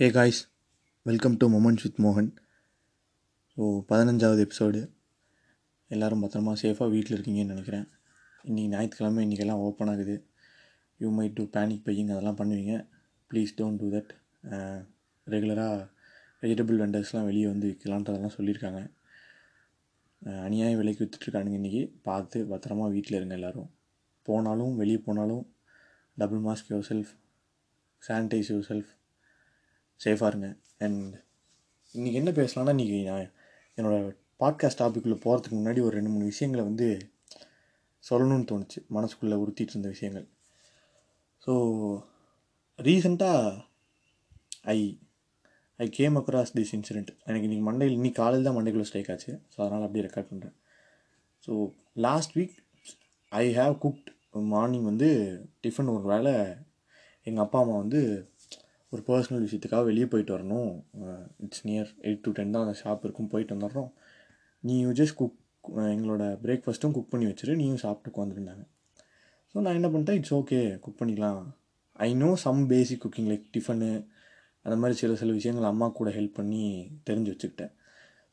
Hey guys welcome to moments with மோகன் so பதினஞ்சாவது episode எல்லோரும் பத்திரமா சேஃபாக வீட்டில் இருக்கீங்கன்னு நினைக்கிறேன். இன்றைக்கி ஞாயிற்றுக்கிழமை இன்றைக்கெல்லாம் ஓப்பன் ஆகுது. You may do panic buying அதெல்லாம் பண்ணுவீங்க. ப்ளீஸ் டோன்ட் டூ தட் ரெகுலராக வெஜிடபிள் வெண்டர்ஸ்லாம் வெளியே வந்து விற்கலான்றதெல்லாம் சொல்லியிருக்காங்க. அநியாய விலைக்கு விற்றுட்ருக்கானுங்க இன்றைக்கி பார்த்து பத்திரமா வீட்டில் இருங்க எல்லோரும். போனாலும் வெளியே போனாலும் double mask yourself sanitize yourself சேஃபாக இருங்க அண்ட் இன்றைக்கி என்ன பேசலாம்னா இன்றைக்கி நான் என்னோடய பாட்காஸ்ட் டாபிக்குள்ளே போகிறதுக்கு முன்னாடி ஒரு ரெண்டு மூணு விஷயங்களை வந்து சொல்லணும்னு தோணுச்சு. மனசுக்குள்ளே உறுத்திட்டு இருந்த விஷயங்கள். ஸோ ரீசண்டாக I I came across this incident எனக்கு இன்றைக்கி மண்டையில் இன்னைக்கு காலையில் தான் மண்டைக்குள்ளே ஸ்ட்ரைக் ஆச்சு. ஸோ அதனால் அப்படியே ரெக்கார்ட் பண்ணுறேன் so last week I have cooked morning வந்து டிஃபன் ஒரு வேளை எங்கள் அப்பா அம்மா வந்து ஒரு பர்சனல் விஷயத்துக்காக வெளியே போயிட்டு வரணும். It's near eight to ten தான் அந்த ஷாப் இருக்கும். போயிட்டு வந்துடுறோம். நீ ஜஸ்ட் குக் எங்களோட பிரேக்ஃபாஸ்ட்டும் குக் பண்ணி வச்சிரு. நீயும் சாப்பிட்டு உட்காந்துருந்தாங்க. ஸோ நான் என்ன பண்ணிட்டேன்? இட்ஸ் ஓகே குக் பண்ணிக்கலாம். I know some basic cooking like tiffin அந்த மாதிரி சில சில விஷயங்கள் அம்மா கூட ஹெல்ப் பண்ணி தெரிஞ்சு வச்சுக்கிட்டேன்.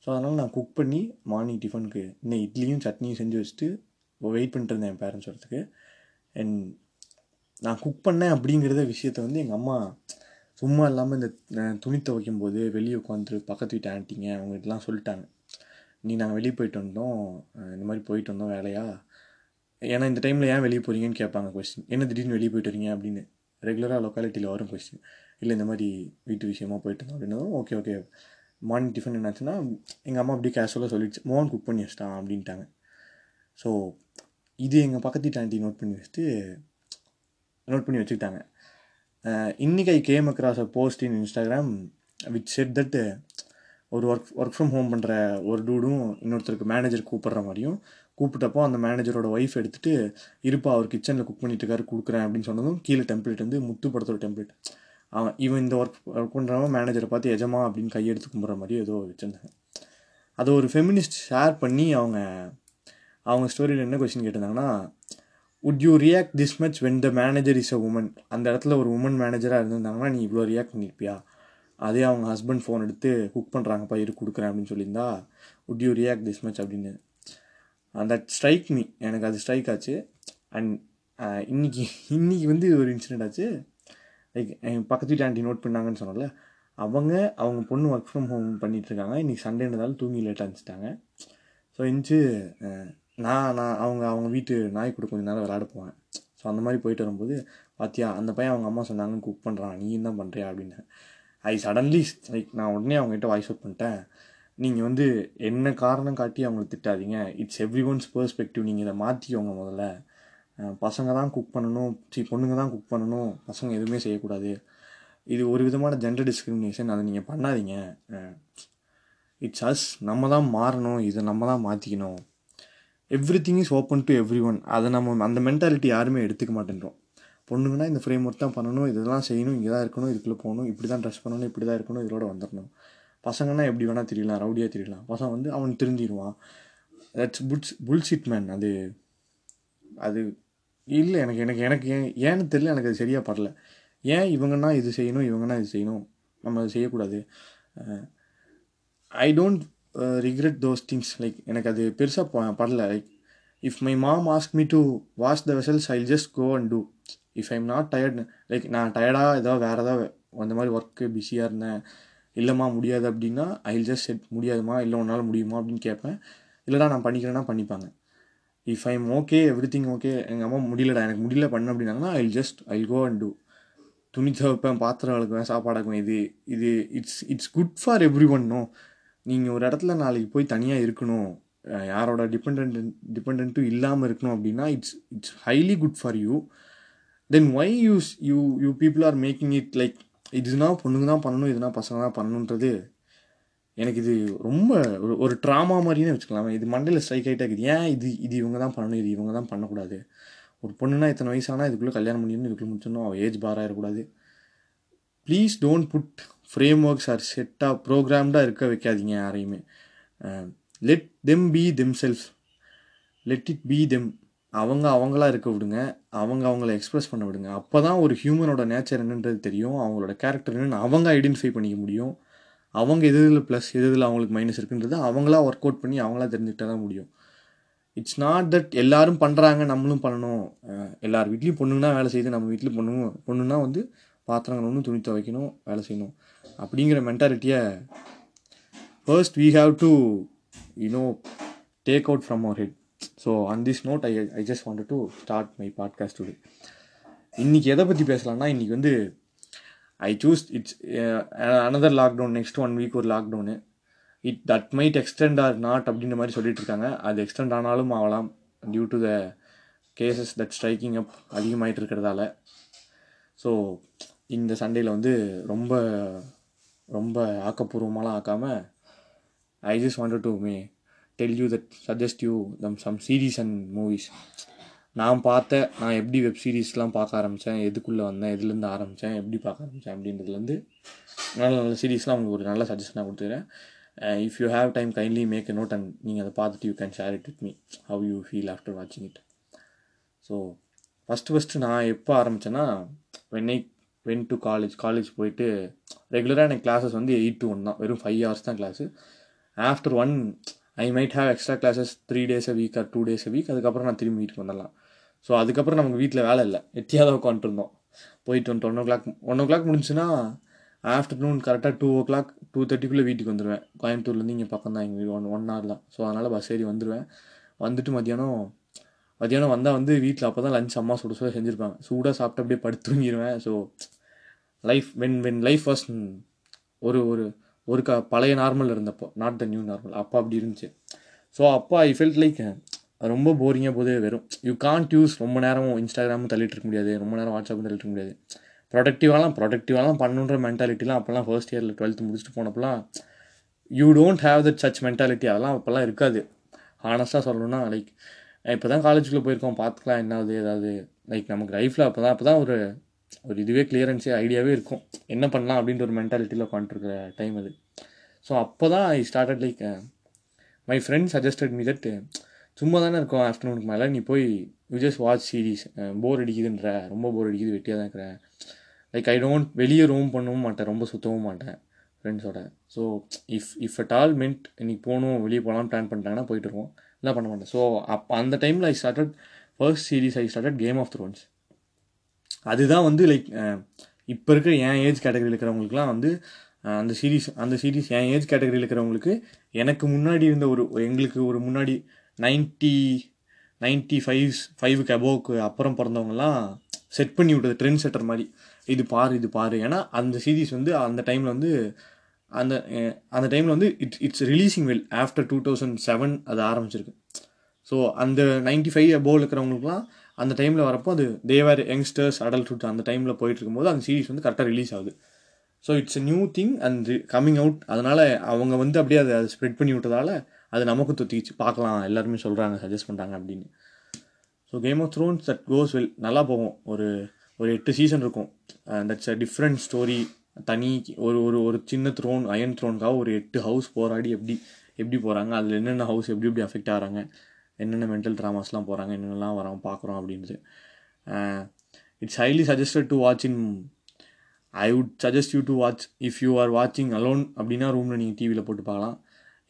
ஸோ அதனால் நான் குக் பண்ணி மார்னிங் டிஃபனுக்கு இன்னும் இட்லியும் சட்னியும் செஞ்சு வச்சுட்டு வெயிட் பண்ணிட்டு இருந்தேன் என் பேரண்ட்ஸ் வரத்துக்கு அண்ட் நான் குக் பண்ணேன் அப்படிங்கிறத விஷயத்த வந்து எங்கள் அம்மா சும்மா இல்லாமல் இந்த துணி துவைக்கும் போது வெளியே உட்காந்துட்டு பக்கத்து வீட்டு ஆண்டிங்க அவங்ககிட்டலாம் சொல்லிட்டாங்க. நீ நாங்கள் வெளியே போயிட்டு வந்தோம். இந்த மாதிரி போயிட்டு வந்தோம் வேலையா? ஏன்னா இந்த டைமில் ஏன் வெளியே போகிறீங்கன்னு கேட்பாங்க கொஸ்டின் என்ன திடீர்னு வெளியே போயிட்டு வரீங்க? அப்படின்னு ரெகுலராக லொக்காலிட்டியில் வரும் கொஸ்டின் இல்லை இந்த மாதிரி வீட்டு விஷயமா போயிட்டு இருந்தோம் அப்படின்னதும் ஓகே ஓகே. மார்னிங் டிஃபன் என்னாச்சுன்னா எங்கள் அம்மா அப்படி கேஷுவலாக சொல்லிடுச்சு. மோகன் குக் பண்ணி வச்சிட்டான் அப்படின்ட்டாங்க. ஸோ இது எங்கள் பக்கத்து வீட்டு ஆண்டி நோட் பண்ணி வச்சுட்டு நோட் பண்ணி வச்சுக்கிட்டாங்க. இன்னைக்கு I came across a post in Instagram which said that ஒரு ஒர்க் ஒர்க் ஃப்ரம் ஹோம் பண்ணுற ஒரு டூடும் இன்னொருத்தருக்கு மேனேஜர் கூப்பிட்ற மாதிரியும் கூப்பிட்டப்போ அந்த மேனேஜரோட ஒய்ஃப் எடுத்துகிட்டு இருப்பா அவர் கிச்சனில் குக் பண்ணிட்டு இருக்காரு கொடுக்குறேன் அப்படின்னு சொன்னதும் கீழே டெம்ப்ளேட் வந்து முத்து படத்தோட டெம்ப்ளேட் அவன் இவன் இந்த ஒர்க் ஒர்க் பண்ணுறவன் மேனேஜரை பார்த்து எஜமா அப்படின்னு கையெடுத்து கும்பிட்ற மாதிரி ஏதோ வச்சுருந்தாங்க. அதை ஒரு ஃபெமினிஸ்ட் ஷேர் பண்ணி அவங்க அவங்க ஸ்டோரியில் என்ன question கேட்டிருந்தாங்கன்னா would you react this much when the manager is a woman அந்த இடத்துல ஒரு உமன் மேனேஜராக இருந்திருந்தாங்கன்னா நீ இவ்வளோ ரியாக்ட் பண்ணியிருப்பியா அதே அவங்க ஹஸ்பண்ட் ஃபோன் எடுத்து குக் பண்ணுறாங்கப்பா இரு கொடுக்குறேன் அப்படின்னு சொல்லியிருந்தா would you react this much அப்படின்னு? தட் ஸ்ட்ரைக் மீ எனக்கு அது ஸ்ட்ரைக் ஆச்சு. அண்ட் uh, இன்னைக்கு இன்னைக்கு வந்து ஒரு இன்சிடெண்ட் ஆச்சு. லைக் என் பக்கத்து வீட்டு ஆண்டி நோட் பண்ணாங்கன்னு சொன்னல அவங்க அவங்க பொண்ணு ஒர்க் ஃப்ரம் ஹோம் பண்ணிகிட்ருக்காங்க இருக்காங்க. இன்றைக்கி சண்டேன்றதால தூங்கி லேட்டாக இருந்துச்சிட்டாங்க ஸோ இருந்துச்சு uh, நான் நான் அவங்க அவங்க வீட்டு நாய் கூட கொஞ்ச நேரம் விளையாட போவேன். ஸோ அந்த மாதிரி போயிட்டு வரும்போது பாத்தியா அந்த பையன் அவங்க அம்மா சொன்னாங்க குக் பண்ணுறான் நீ தான் பண்ணுறியா அப்படின்னு. ஐ சடன்லி லைக் நான் உடனே அவங்ககிட்ட வாய்ஸ் அவுட் பண்ணிட்டேன். நீங்கள் வந்து என்ன காரணம் காட்டி அவங்கள திட்டாதீங்க? இட்ஸ் எவ்ரி ஒன்ஸ் பெர்ஸ்பெக்டிவ் நீங்கள் இதை மாற்றிக்கோங்க முதல்ல. பசங்க தான் குக் பண்ணணும். சரி பொண்ணுங்க தான் குக் பண்ணணும். பசங்க எதுவுமே செய்யக்கூடாது. இது ஒரு விதமான ஜெண்டர் டிஸ்கிரிமினேஷன் அதை நீங்கள் பண்ணாதீங்க. இட்ஸ் அஸ் நம்ம தான் மாறணும். இதை நம்ம தான் மாற்றிக்கணும் everything is open to everyone அதை நம்ம அந்த மென்டாலிட்டி யாருமே எடுத்துக்க மாட்டேன்றோம். பொண்ணுங்கன்னா இந்த ஃப்ரேம் ஒர்க் தான் பண்ணணும் இதெல்லாம் செய்யணும் இங்கே தான் இருக்கணும் இதுக்குள்ளே போகணும் இப்படி தான் ட்ரெஸ் பண்ணணும் இப்படி தான் இருக்கணும் இதோட வந்துடணும் பசங்கன்னா எப்படி வேணால் தெரியலாம் ரவுடியாக தெரியலாம். பசங்க வந்து அவன் திருந்திடுவான். தட்ஸ் புட்ஸ் புல்ஷிட் மேன் அது அது இல்லை எனக்கு எனக்கு எனக்கு ஏன் ஏன்னு தெரியல எனக்கு அது சரியாக படல. ஏன் இவங்கன்னா இது செய்யணும் இவங்கன்னா இது செய்யணும்? நம்ம அது செய்யக்கூடாது. I don't regret those things like எனக்கு அது பெருசாக படல. Like if my mom ask me to wash the vessels I just go and do if I'm not tired like நான் டயர்டாக ஏதாவது வேறு ஏதாவது அந்த மாதிரி ஒர்க்கு பிஸியாக இருந்தேன். இல்லைம்மா முடியாது அப்படின்னா ஐ ஜஸ்ட் செட் முடியாதுமா இல்லை உன்னால் முடியுமா? அப்படின்னு கேட்பேன். இல்லைடா நான் பண்ணிக்கிறேன்னா பண்ணிப்பாங்க. If I'm okay everything okay எங்கள் அம்மா முடியலடா எனக்கு முடியல பண்ண அப்படின்னாங்கன்னா I just I go and do துணி துவைப்பேன் பாத்திரம் விளக்குவேன் சாப்பாடாக்குவேன் இது இது it's it's good for everyone no நீங்கள் ஒரு இடத்துல நாளைக்கு போய் தனியாக இருக்கணும் யாரோட டிபெண்ட் டிபெண்ட்டும் இல்லாமல் இருக்கணும் அப்படின்னா it's it's highly good for you then why use you you people are making it like இதுனா பொண்ணுங்க தான் பண்ணணும் இதுனா பசங்க தான் பண்ணணுன்றது எனக்கு இது ரொம்ப ஒரு ஒரு ட்ராமா மாதிரியே வச்சுக்கலாமே. இது மண்டையில் ஸ்ட்ரைக் ஆகிட்டே இருக்குது. ஏன் இது இது இவங்க தான் பண்ணணும் இது இவங்க தான் பண்ணக்கூடாது? ஒரு பொண்ணுனா இத்தனை வயசானால் இதுக்குள்ளே கல்யாணம் பண்ணிடணும் இதுக்குள்ளே முடிச்சிடணும் அவள் ஏஜ் பாராக இருக்கக்கூடாது please don't put frameworks or செட்டாக ப்ரோக்ராம்டாக இருக்க வைக்காதீங்க யாரையுமே. Let them be themself let it be them அவங்க அவங்களா இருக்க விடுங்க. அவங்க அவங்கள எக்ஸ்ப்ரெஸ் பண்ண விடுங்க. அப்போ தான் ஒரு ஹியூமனோட நேச்சர் என்னன்றது தெரியும். அவங்களோட கேரக்டர் என்னன்னு அவங்க ஐடென்டிஃபை பண்ணிக்க முடியும். அவங்க எது இதில் ப்ளஸ் எது இதில் அவங்களுக்கு மைனஸ் இருக்குன்றது அவங்களா ஒர்க் அவுட் பண்ணி அவங்களா தெரிஞ்சுக்கிட்டா தான் முடியும். இட்ஸ் நாட் தட் எல்லாரும் பண்ணுறாங்க நம்மளும் பண்ணணும். எல்லார் வீட்லேயும் பொண்ணுங்கன்னா வேலை செய்யுது நம்ம வீட்டில் பொண்ணு பொண்ணுன்னா வந்து பாத்திரங்கள் ஒன்று துணி துவைக்கணும் வேலை செய்யணும். அப்படிங்கிற மென்டாலிட்டியை first we have to you know take out from our head so on this note I I just wanted to start my podcast today. இன்னைக்கு எதை பற்றி பேசலாம்னா இன்றைக்கி வந்து I choose it's another lockdown next one week ஒரு lockdown it that might extend or not அப்படின்ற மாதிரி சொல்லிட்டு இருக்காங்க. அது எக்ஸ்டெண்ட் ஆனாலும் ஆகலாம் due to the cases that striking up அதிகமாகிட்டு இருக்கிறதால. ஸோ இந்த சண்டேயில் வந்து ரொம்ப ரொம்ப ஆக்கப்பூர்வமாலாம் ஆக்காமல் I just wanted to may tell you that suggest you them some series and movies நான் பார்த்த நான் எப்படி வெப் சீரிஸ்லாம் பார்க்க ஆரம்பித்தேன் எதுக்குள்ளே வந்தேன் எதுலேருந்து ஆரம்பித்தேன் எப்படி பார்க்க ஆரம்பித்தேன் அப்படின்றதுலேருந்து நல்ல நல்ல சீரீஸ்லாம் உங்களுக்கு ஒரு நல்ல சஜஷனாக கொடுத்துக்கிறேன். If you have time kindly make a note and நீங்கள் அதை பார்த்துட்டு you can share it with me how you feel after வாட்சிங் இட் ஸோ ஃபஸ்ட்டு ஃபஸ்ட்டு நான் எப்போ ஆரம்பித்தேன்னா வென்னை வென் டு காலேஜ் காலேஜ் போயிட்டு ரெகுலராக எனக்கு கிளாஸஸ் வந்து எயிட் டு ஒன் தான். வெறும் ஃபைவ் ஹவர்ஸ் தான் class after one I might have extra classes three days a week or two days a week அதுக்கப்புறம் நான் திரும்பி வீட்டுக்கு வந்துடலாம். ஸோ அதுக்கப்புறம் நமக்கு வீட்டில் வேலை இல்லை. எட்டியாவது உட்காந்துருந்தோம் போயிட்டு வந்துட்டு one o'clock one o'clock முடிஞ்சுன்னா ஆஃப்டர்நூன் கரெக்டாக டூ ஓ கிளாக் டூ தேர்ட்டிக்குள்ளே வீட்டுக்கு வந்துடுவேன் கோயம்புத்தூர்லேருந்து இங்கே பக்கம் தான். எங்கள் ஒன் ஒன் ஹவர் தான். ஸோ அதனால் பஸ் ஏறி வந்துடுவேன் வந்துட்டு மத்தியானம் மத்தியானம் வந்தால் வந்து வீட்டில் அப்போ தான் லஞ்ச் அம்மா சுட சுட செஞ்சுருப்பாங்க. சூடாக சாப்பிட்டு அப்படியே படுத்து தூங்கிடுவேன் so life when when life was ஒரு ஒரு ஒரு க பழைய நார்மல் இருந்தப்போ நாட் த நியூ நார்மல் அப்போ அப்படி இருந்துச்சு. ஸோ அப்போ ஐ ஃபெல்ட் லைக் ரொம்ப போரிங்காக போதே வெறும். யூ கான்ட் யூஸ் ரொம்ப நேரம் இன்ஸ்டாகிராமும் தள்ளிட்டு இருக்க முடியாது. ரொம்ப நேரம் வாட்ஸ்அப்பும் தள்ளிட்டு இருக்க முடியாது. ப்ரொடக்டிவாலாம் ப்ரொடக்டிவாலாம் பண்ணுன்ற மென்டாலிட்டிலாம் அப்போல்லாம் ஃபர்ஸ்ட் இயரில் டுவெல்த்து முடிச்சுட்டு போனப்பெல்லாம் you don't have that such mentality அதெல்லாம் அப்போல்லாம் இருக்காது. ஹானஸ்ட்டாக சொல்லணும்னா லைக் இப்போ தான் காலேஜுக்குள்ளே போயிருக்கோம். பார்த்துக்கலாம் என்னாவது ஏதாவது. லைக் நமக்கு லைஃப்பில் அப்போ தான் அப்போ தான் ஒரு ஒரு இதுவே கிளியரன்ஸே ஐடியாவே இருக்கும். என்ன பண்ணலாம் அப்படின்ற ஒரு மென்டாலிட்டியில் உட்காந்துருக்கிற டைம் அது. ஸோ அப்போ தான் I started like my uh, friend suggested me that சும்மா தானே இருக்கும் ஆஃப்டர்நூனுக்கு மேலே நீ போய் you just watch series bore அடிக்குதுன்ற. ரொம்ப போர் அடிக்குது வெட்டியாக தான் இருக்கிறேன் லைக் ஐ டோன்ட் வெளியே ரூம் பண்ணவும் மாட்டேன் ரொம்ப சுற்றவும் மாட்டேன் ஃப்ரெண்ட்ஸோட so if if at all மென்ட் இன்னைக்கு போகணும் வெளியே போகலாம் பிளான் பண்ணிட்டாங்கன்னா போயிட்டு இருக்கோம் எல்லாம் பண்ண மாட்டேன். ஸோ அப்போ அந்த டைமில் I started first series I started Game of Thrones அதுதான் வந்து லைக் இப்போ இருக்கிற என் ஏஜ் கேட்டகரியில் இருக்கிறவங்களுக்குலாம் வந்து அந்த சீரீஸ் அந்த சீரீஸ் என் ஏஜ் கேட்டகரியில் இருக்கிறவங்களுக்கு எனக்கு முன்னாடி இருந்த ஒரு எங்களுக்கு ஒரு முன்னாடி நைன்ட்டி நைன்ட்டி ஃபைவ்ஸ் ஃபைவுக்கு அபோவுக்கு அப்புறம் பிறந்தவங்கலாம் செட் பண்ணி விட்டது ட்ரெண்ட் செட்டர் மாதிரி. இது பாரு இது பாரு. ஏன்னா அந்த சீரீஸ் வந்து அந்த டைமில் வந்து அந்த அந்த டைமில் வந்து it's it's releasing well after two thousand seven அது ஆரம்பிச்சிருக்கு. ஸோ அந்த நைன்ட்டி ஃபைவ் அபோவ் இருக்கிறவங்களுக்குலாம் அந்த டைமில் வரப்போ அது தேவர் யங்ஸ்டர்ஸ் அடல்ட்ஹுட் அந்த டைமில் போயிட்டு இருக்கும்போது அந்த சீரிஸ் வந்து கரெக்டாக ரிலீஸ் ஆகுது. So it's a new thing and coming out அதனால் அவங்க வந்து அப்படியே அதை அதை ஸ்ப்ரெட் பண்ணி விட்டதால அது நமக்கும் தொத்திச்சு பார்க்கலாம் எல்லாருமே சொல்கிறாங்க சஜஸ்ட் பண்ணுறாங்க அப்படின்னு. So Game of Thrones that goes well நல்லா போகும். ஒரு ஒரு எட்டு சீசன் இருக்கும். தட்ஸ் அ டிஃப்ரெண்ட் ஸ்டோரி தனி ஒரு ஒரு ஒரு சின்ன த்ரோன் அயன் த்ரோனுக்காக ஒரு எட்டு ஹவுஸ் போராடி எப்படி எப்படி போகிறாங்க அதில் என்னென்ன ஹவுஸ் எப்படி எப்படி அஃபெக்ட் ஆகிறாங்க. என்னென்ன மென்டல் ட்ராமாஸ்லாம் போகிறாங்க என்னென்னலாம் வரோம் பார்க்குறோம் அப்படின்றது it's highly suggested to watch in I would suggest you to watch if you are வாட்சிங் அலோன் அப்படின்னா ரூமில் நீங்கள் டிவியில் போட்டு பார்க்கலாம்.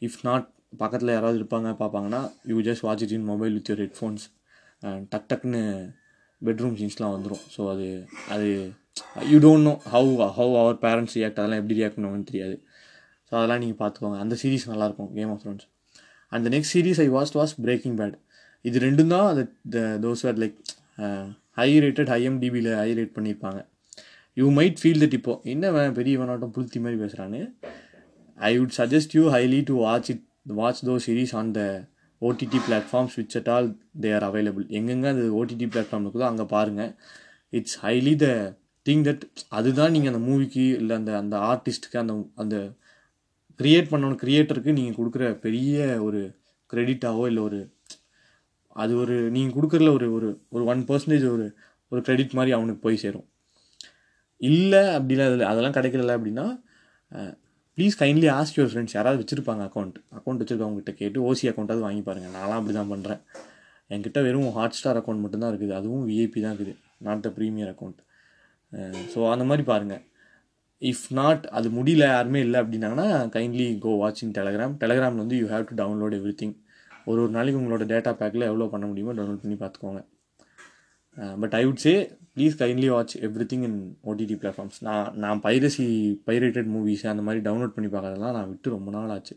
இஃப் நாட் பக்கத்தில் யாராவது இருப்பாங்க பார்ப்பாங்கன்னா you just watch it in mobile with your headphones டக் டக்குன்னு பெட்ரூம் சீன்ஸ்லாம் வந்துடும் ஸோ அது அது you don't know how how our parents react அதெல்லாம் எப்படி ரியாக்ட் பண்ணுவாங்கன்னு தெரியாது. ஸோ அதெல்லாம் நீங்கள் பார்த்துக்கோங்க. அந்த சீரிஸ் நல்லாயிருக்கும் Game of Thrones and the next series I was was Breaking Bad இது ரெண்டும் தான் அது those are like high rated ஹைஎம்டிபியில் high rate பண்ணியிருப்பாங்க. யூ மைட் ஃபீல் தட் இப்போ என்ன பெரியவனாட்டம் புளுத்தி மாதிரி பேசுகிறான்னு I would suggest you highly to watch it watch those series on the OTT platforms which at all they are available எங்கெங்கே அது OTT platform இருக்குதோ அங்கே பாருங்கள் it's highly the thing that அதுதான் நீங்கள் அந்த மூவிக்கு இல்லை அந்த அந்த ஆர்டிஸ்ட்டுக்கு அந்த அந்த க்ரியேட் பண்ணணும் க்ரியேட்டருக்கு நீங்கள் கொடுக்குற பெரிய ஒரு க்ரெடிட்டாவோ இல்லை ஒரு அது ஒரு நீங்கள் கொடுக்குறல ஒரு ஒரு ஒரு ஒன் பர்சன்டேஜ் ஒரு ஒரு க்ரெடிட் மாதிரி அவனுக்கு போய் சேரும். இல்லை அப்படிலாம் இதில் அதெல்லாம் கிடைக்கல அப்படின்னா please kindly ask your friends யாராவது வச்சுருப்பாங்க அக்கௌண்ட் அக்கௌண்ட் வச்சுருக்கவங்ககிட்ட கேட்டு ஓசி அக்கௌண்ட்டாவது வாங்கி பாருங்கள் நான்லாம் அப்படி தான் பண்ணுறேன் என்கிட்ட வெறும் ஹாட் ஸ்டார் அக்கௌண்ட் மட்டும்தான் இருக்குது. அதுவும் விஐபி தான் இருக்குது. Not the premier account so அந்த மாதிரி பாருங்கள் இஃப் நாட் அது முடியல யாருமே இல்லை அப்படின்னாங்கன்னா kindly go watch in Telegram டெலகிராமில் வந்து you have to download everything ஒரு ஒரு நாளைக்கு உங்களோட டேட்டா பேக்கில் எவ்வளோ பண்ண முடியுமோ டவுன்லோட் பண்ணி பார்த்துக்கோங்க. But I would say please kindly watch everything in OTT platforms நான் நான் பைரசி பைரேட்டட் மூவிஸ் அந்த மாதிரி டவுன்லோட் பண்ணி பார்க்குறதெல்லாம் நான் விட்டு ரொம்ப நாள் ஆச்சு.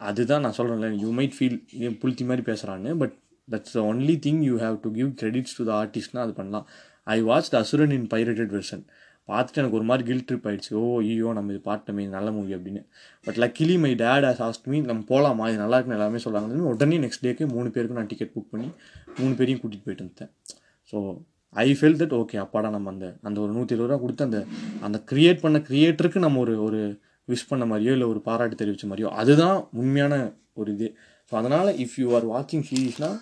அதுதான் நான் சொல்கிறேன்ல யூ மைட் ஃபீல் புளுத்தி மாதிரி பேசுகிறான்னு but that's the only thing you have to give credits to the ஆர்டிஸ்ட்னால் அது பண்ணலாம். I watch the Asuran in pirated version பார்த்துட்டு எனக்கு ஒரு மாதிரி கில் ட்ரிப் ஆயிடுச்சு. ஓ ஐயோ நம்ம இது பார்த்தோமே நல்ல மூவி அப்படின்னு. But luckily my dad as asked me நம்ம போகலாமா இது நல்லா இருக்குன்னு எல்லாமே சொல்கிறாங்க உடனே நெக்ஸ்ட் டேக்கு மூணு பேருக்கு நான் டிக்கெட் புக் பண்ணி மூணு பேரையும் கூட்டிகிட்டு போயிட்டு இருந்தேன் so I fell that okay அப்பாடா நம்ம அந்த அந்த ஒரு நூற்றி இருபது ரூபா கொடுத்து அந்த அந்த க்ரியேட் பண்ண க்ரியேட்டருக்கு நம்ம ஒரு ஒரு விஷ் பண்ண மாதிரியோ இல்லை ஒரு பாராட்டு தெரிவித்த மாதிரியோ அதுதான் உண்மையான ஒரு இது. ஸோ அதனால் இஃப் யூ ஆர் வாட்சிங் சீரீஸ்னால்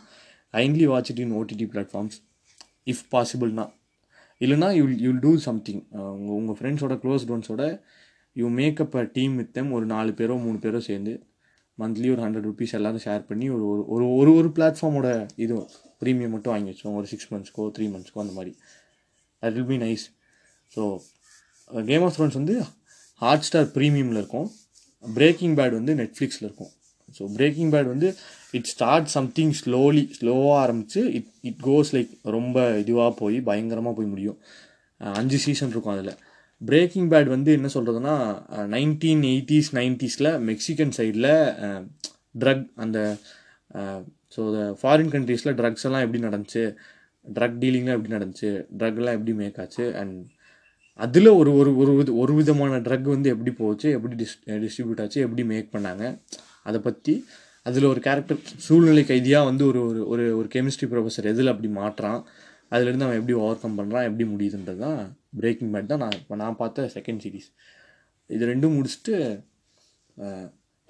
kindly watch it in OTT platforms if பாசிபிள்னா இல்லைனா யூல் யூல் டூ சம்திங் உங்கள் உங்கள் ஃப்ரெண்ட்ஸோட close ஒன்ஸோட you make up a team with them ஒரு நாலு பேரோ மூணு பேரோ சேர்ந்து மந்த்லி ஒரு ஹண்ட்ரட் ருபீஸ் எல்லாரும் ஷேர் பண்ணி ஒரு ஒரு ஒரு ஒரு ஒரு பிளாட்ஃபார்மோட இது ப்ரீமியம் மட்டும் வாங்கி வச்சோம் ஒரு சிக்ஸ் மந்த்ஸ்க்கோ த்ரீ மந்த்ஸ்க்கோ அந்த மாதிரி. That will be nice so Game of Thrones வந்து ஹாட் ஸ்டார் ப்ரீமியமில் இருக்கும். பிரேக்கிங் பேட் வந்து நெட்ஃப்ளிக்ஸில் இருக்கும். ஸோ பிரேக்கிங் பேட் வந்து இட் ஸ்டார்ட் சம்திங் ஸ்லோலி ஸ்லோவாக ஆரம்பித்து இட் இட் கோஸ் லைக் ரொம்ப இதுவாக போய் பயங்கரமாக போய் முடியும். அஞ்சு சீசன் இருக்கும் அதில். பிரேக்கிங் பேட் வந்து என்ன சொல்கிறதுனா நைன்டீன் எயிட்டிஸ் நைன்ட்டீஸில் மெக்சிகன் சைடில் ட்ரக் அந்த ஸோ ஃபாரின் கண்ட்ரீஸில் ட்ரக்ஸ் எல்லாம் எப்படி நடந்துச்சு ட்ரக் டீலிங்லாம் எப்படி நடந்துச்சு ட்ரக்லாம் எப்படி மேக் ஆச்சு அண்ட் அதில் ஒரு ஒரு ஒரு வித ஒரு விதமான ட்ரக் வந்து எப்படி போச்சு எப்படி டிஸ் டிஸ்ட்ரிபியூட் ஆச்சு எப்படி மேக் பண்ணாங்க. அதை பற்றி அதில் ஒரு கேரக்டர் சூழ்நிலை கைதியாக வந்து ஒரு ஒரு ஒரு ஒரு கெமிஸ்ட்ரி ப்ரொஃபஸர் எதில் அப்படி மாட்டுறான் அதுலேருந்து அவன் எப்படி ஓவர் கம் பண்ணுறான் எப்படி முடியுதுன்றது தான் பிரேக்கிங் பேட் தான் நான் இப்போ நான் பார்த்த செகண்ட் சீரிஸ் இது ரெண்டும் முடிச்சுட்டு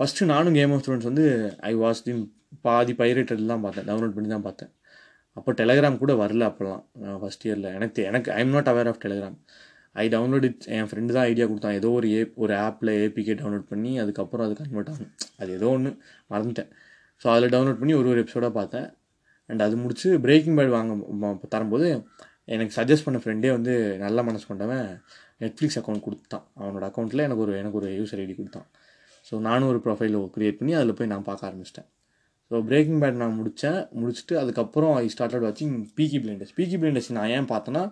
ஃபஸ்ட்டு நானும் கேம் ஆஃப் த்ரோன்ஸ் வந்து ஐ வாஸ் இன் பாதி பைரேட்டட் தான் பார்த்தேன் டவுன்லோட் பண்ணி தான் பார்த்தேன். அப்போ டெலகிராம் கூட வரல அப்போல்லாம் ஃபஸ்ட் இயரில் எனக்கு எனக்கு I am not aware of Telegram I download it N friend தான் ஐடியா கொடுத்தான். ஏதோ ஒரு ஏப் ஒரு ஆப்பில் ஏபிகே டவுன்லோட் பண்ணி அதுக்கப்புறம் அது கன்வெர்ட் ஆகும். அது ஏதோ ஒன்று மறந்துட்டேன். ஸோ அதில் டவுன்லோட் பண்ணி ஒரு ஒரு எபிசோடாக பார்த்தேன். அண்ட் அது முடிச்சு பிரேக்கிங் பேட் வாங்க தரும்போது எனக்கு சஜஸ்ட் பண்ண ஃப்ரெண்டே வந்து நல்ல மனசு கொண்டவன் நெட்ஃப்ளிக்ஸ் அக்கௌண்ட் கொடுத்தான். அவனோட அக்கௌண்ட்டில் எனக்கு ஒரு எனக்கு ஒரு யூசர் ஐடி கொடுத்தான். ஸோ நானும் ஒரு ப்ரொஃபைல் க்ரியேட் பண்ணி அதில் போய் நான் பார்க்க ஆரம்பிச்சிட்டேன். ஸோ பிரேக்கிங் பேட் நான் முடித்தேன் முடிச்சுட்டு அதுக்கப்புறம் ஐ ஸ்டார்டட் வாட்சிங் பீக்கி பிளைண்டர்ஸ் பீக்கி பிளைண்டர்ஸ் நான் ஏன் பார்த்தேன்னா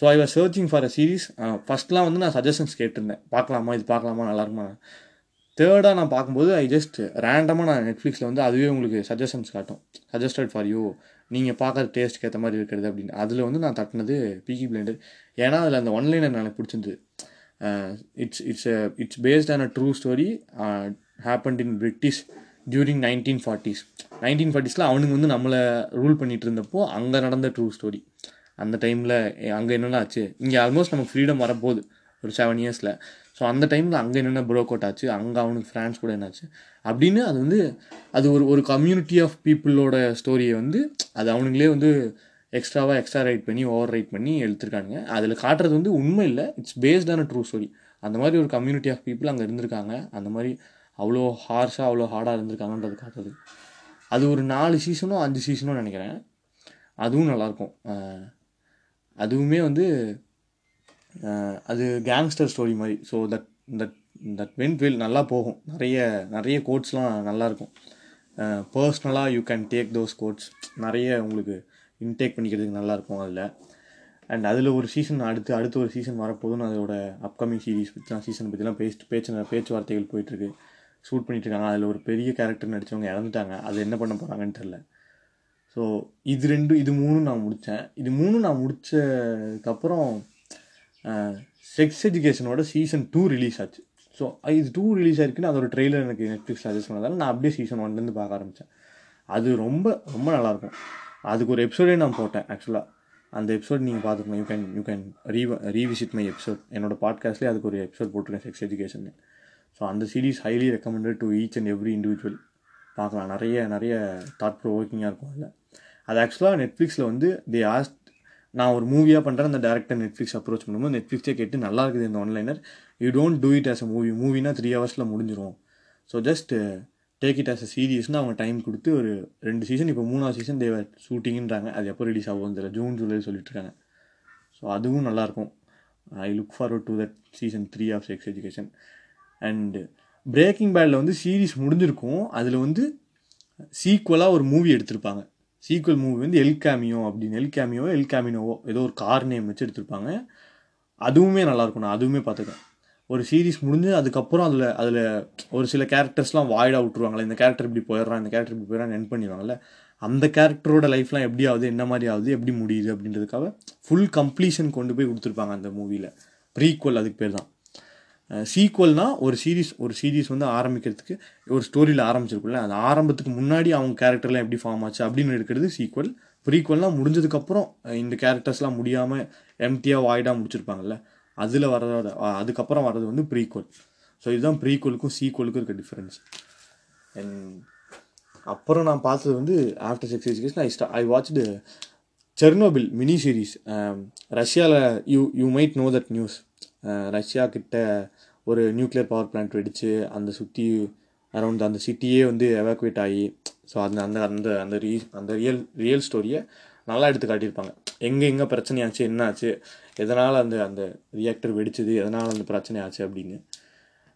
so I was searching for a series ஃபஸ்ட்லாம் வந்து நான் சஜஷன்ஸ் கேட்டிருந்தேன். பார்க்கலாமா? இது பார்க்கலாமா? நல்லா இருக்குமா தேர்டாக நான் பார்க்கும்போது ஐ ஜஸ்ட் ரேண்டமாக நான் நெட்ஃப்ளிக்ஸில் வந்து அதுவே உங்களுக்கு சஜஷன்ஸ் காட்டும். சஜஸ்டட் ஃபார் யூ நீங்கள் பார்க்குற டேஸ்ட்டுக்கு ஏற்ற மாதிரி இருக்கிறது அப்படின்னு. அதில் வந்து நான் தட்டினது பீக்கி பிளேண்டர் ஏன்னா அதில் அந்த ஒன்லைனர் எனக்கு பிடிச்சிருந்தது. It's it's it's based on a true story happened in British during nineteen forties nineteen ஃபார்ட்டிஸில் அவனுங்க வந்து நம்மளை ரூல் பண்ணிகிட்டு இருந்தப்போ அங்கே நடந்த ட்ரூ ஸ்டோரி அந்த டைமில் அங்கே என்னென்ன ஆச்சு? இங்கே ஆல்மோஸ்ட் நமக்கு ஃப்ரீடம் வரப்போகுது. ஒரு செவன் இயர்ஸில் ஸோ அந்த டைமில் அங்கே என்னென்ன ப்ரோக் அவுட் ஆச்சு? அங்கே அவனுக்கு ஃப்ரான்ஸ் கூட என்னாச்சு? அப்படின்னு அது வந்து அது ஒரு ஒரு கம்யூனிட்டி ஆஃப் பீப்புளோட ஸ்டோரியை வந்து அது அவனுங்களே வந்து எக்ஸ்ட்ராவாக எக்ஸ்ட்ரா ரைட் பண்ணி ஓவர் ரைட் பண்ணி எடுத்திருக்காங்க அதில் காட்டுறது வந்து உண்மை இல்லை. இட்ஸ் பேஸ்டான ட்ரூ ஸ்டோரி அந்த மாதிரி ஒரு கம்யூனிட்டி ஆஃப் பீப்புள் அங்கே இருந்திருக்காங்க. அந்த மாதிரி அவ்வளோ ஹார்ஷாக அவ்வளோ ஹார்டாக இருந்திருக்காங்கன்றது காட்டுறது. அது ஒரு நாலு சீசனோ அஞ்சு சீசனோ நினைக்கிறேன். அதுவும் நல்லாயிருக்கும் அதுவுமே வந்து அது கேங்ஸ்டர் ஸ்டோரி மாதிரி. So that that that went will நல்லா போகும். நிறைய நிறைய கோட்ஸ்லாம் நல்லாயிருக்கும் பர்ஸ்னலாக you can take those quotes நிறைய உங்களுக்கு இன்டேக் பண்ணிக்கிறதுக்கு நல்லாயிருக்கும் அதில். அண்ட் அதில் ஒரு சீசன் அடுத்து அடுத்து ஒரு சீசன் வரப்போதுன்னு அதோட அப்கமிங் சீரிஸ் பற்றிலாம் சீசன் பற்றிலாம் பேச்சு பேச்சு பேச்சுவார்த்தைகள் போயிட்டுருக்கு ஷூட் பண்ணிட்டுருக்காங்க அதில் ஒரு பெரிய கேரக்டர் நடித்தவங்க இறந்துட்டாங்க. அது என்ன பண்ண போகிறாங்கன்னு தெரில ஸோ இது ரெண்டு இது மூணும் நான் முடித்தேன். இது மூணும் நான் முடித்ததுக்கப்புறம் செக்ஸ் எஜுகேஷனோட சீசன் டூ ரிலீஸ் ஆச்சு. ஸோ இது டூ ரிலீஸ் ஆயிருக்குன்னு அதோட ட்ரெய்லர் எனக்கு நெட்ஃப்ளிக்ஸ் சஜஸ்ட் பண்ணதால் நான் அப்படியே சீசன் ஒன்லேருந்து பார்க்க ஆரம்பித்தேன். அது ரொம்ப ரொம்ப நல்லாயிருக்கும். அதுக்கு ஒரு எபிசோடே நான் போட்டேன் ஆக்சுவலாக அந்த எபிசோட் நீங்கள் பார்த்துக்கணும் you can you can re revisit my episode என்னோடய பாட்காஸ்ட்லேயே அதுக்கு ஒரு எபிசோட் போட்டிருக்கேன் செக்ஸ் எஜுகேஷன் ஸோ அந்த series highly recommended to each and every individual பார்க்கலாம். நிறைய நிறைய தாட் ப்ரொவோக்கிங்காக இருக்கும் அதில். அது ஆக்சுவலாக நெட்ஃப்ளிக்ஸில் வந்து தே ஆஸ்ட் நான் ஒரு மூவியாக பண்ணுறேன் அந்த டேரக்டர் நெட்ஃப்ளிக்ஸ் அப்ரோச் பண்ணும்போது நெட்ஃப்ளிக்ஸே கேட்டு நல்லா இருக்குது இந்த one liner you don't do it as a movie மூவினா three ஹவர்ஸில் முடிஞ்சிடும் so just take it as a சீரியஸ்னு அவங்க டைம் கொடுத்து ஒரு ரெண்டு சீசன் இப்போ மூணாவது சீசன் தேவர் ஷூட்டிங்ன்றாங்க அது எப்போ ரிலீஸ் ஆகும் தெரியல. ஜூன் ஜூலை சொல்லிட்டு இருக்காங்க ஸோ அதுவும் நல்லாயிருக்கும் I look forward to that season three of Sex Education and Breaking பேடில் வந்து சீரீஸ் முடிஞ்சிருக்கும். அதில் வந்து சீக்குவலாக ஒரு மூவி எடுத்திருப்பாங்க. சீக்குவல் மூவி வந்து எல் கேமியோ அப்படின்னு. எல் கேமியோ எல் கேமினோவோ ஏதோ ஒரு கார் நேம் வச்சு எடுத்திருப்பாங்க. அதுவுமே நல்லாயிருக்கும் நான் அதுவுமே பார்த்துக்கேன் ஒரு சீரீஸ் முடிஞ்சு அதுக்கப்புறம் அதில் அதில் ஒரு சில கேரக்டர்ஸ்லாம் வாய்டாக விட்ருவாங்களே இந்த கேரக்டர் இப்படி போயிடுறான் இந்த கேரக்டர் இப்படி போயிடறான் என் பண்ணிடுவாங்கல்ல. அந்த கேரக்டரோட லைஃப்லாம் எப்படி ஆகுது என்ன மாதிரி ஆகுது எப்படி முடியுது அப்படின்றதுக்காக ஃபுல் கம்ப்ளீஷன் கொண்டு போய் கொடுத்துருப்பாங்க அந்த மூவியில் ப்ரீக்குவல் அதுக்கு பேர் தான். சீக்குவல்னால் ஒரு சீரீஸ் ஒரு சீரீஸ் வந்து ஆரம்பிக்கிறதுக்கு ஒரு ஸ்டோரியில் ஆரம்பிச்சிருக்குல்ல அந்த ஆரம்பத்துக்கு முன்னாடி அவங்க கேரக்டர்லாம் எப்படி ஃபார்ம் ஆச்சு அப்படின்னு எடுக்கிறது சீக்குவல் ப்ரீக்வல்னால் முடிஞ்சதுக்கப்புறம் இந்த கேரக்டர்ஸ்லாம் முடியாமல் எம்டியாக வாய்டாக முடிச்சிருப்பாங்கல்ல. அதில் வரதோட அதுக்கப்புறம் வர்றது வந்து ப்ரீக்குவல் ஸோ இதுதான் ப்ரீக்குவலுக்கும் சீக்குவலுக்கும் இருக்க டிஃப்ரென்ஸ் அண்ட் அப்புறம் நான் பார்த்தது வந்து ஆஃப்டர் செக்ஸ் எஜுகேஷன் ஐ ஸ்டா I watched Chernobyl mini series ரஷ்யாவில் you you might know that news Russia கிட்ட ஒரு நியூக்ளியர் பவர் பிளான்ட் வெடித்து அந்த சுற்றி அரௌண்ட் அந்த சிட்டியே வந்து எவாக்குவேட் ஆகி ஸோ அந்த அந்த அந்த அந்த ரீ அந்த ரியல் ரியல் ஸ்டோரியை நல்லா எடுத்து காட்டியிருப்பாங்க. எங்கே எங்கே பிரச்சனையாச்சு என்ன ஆச்சு எதனால் அந்த அந்த ரியாக்டர் வெடிச்சது எதனால் அந்த பிரச்சனை ஆச்சு அப்படின்னு.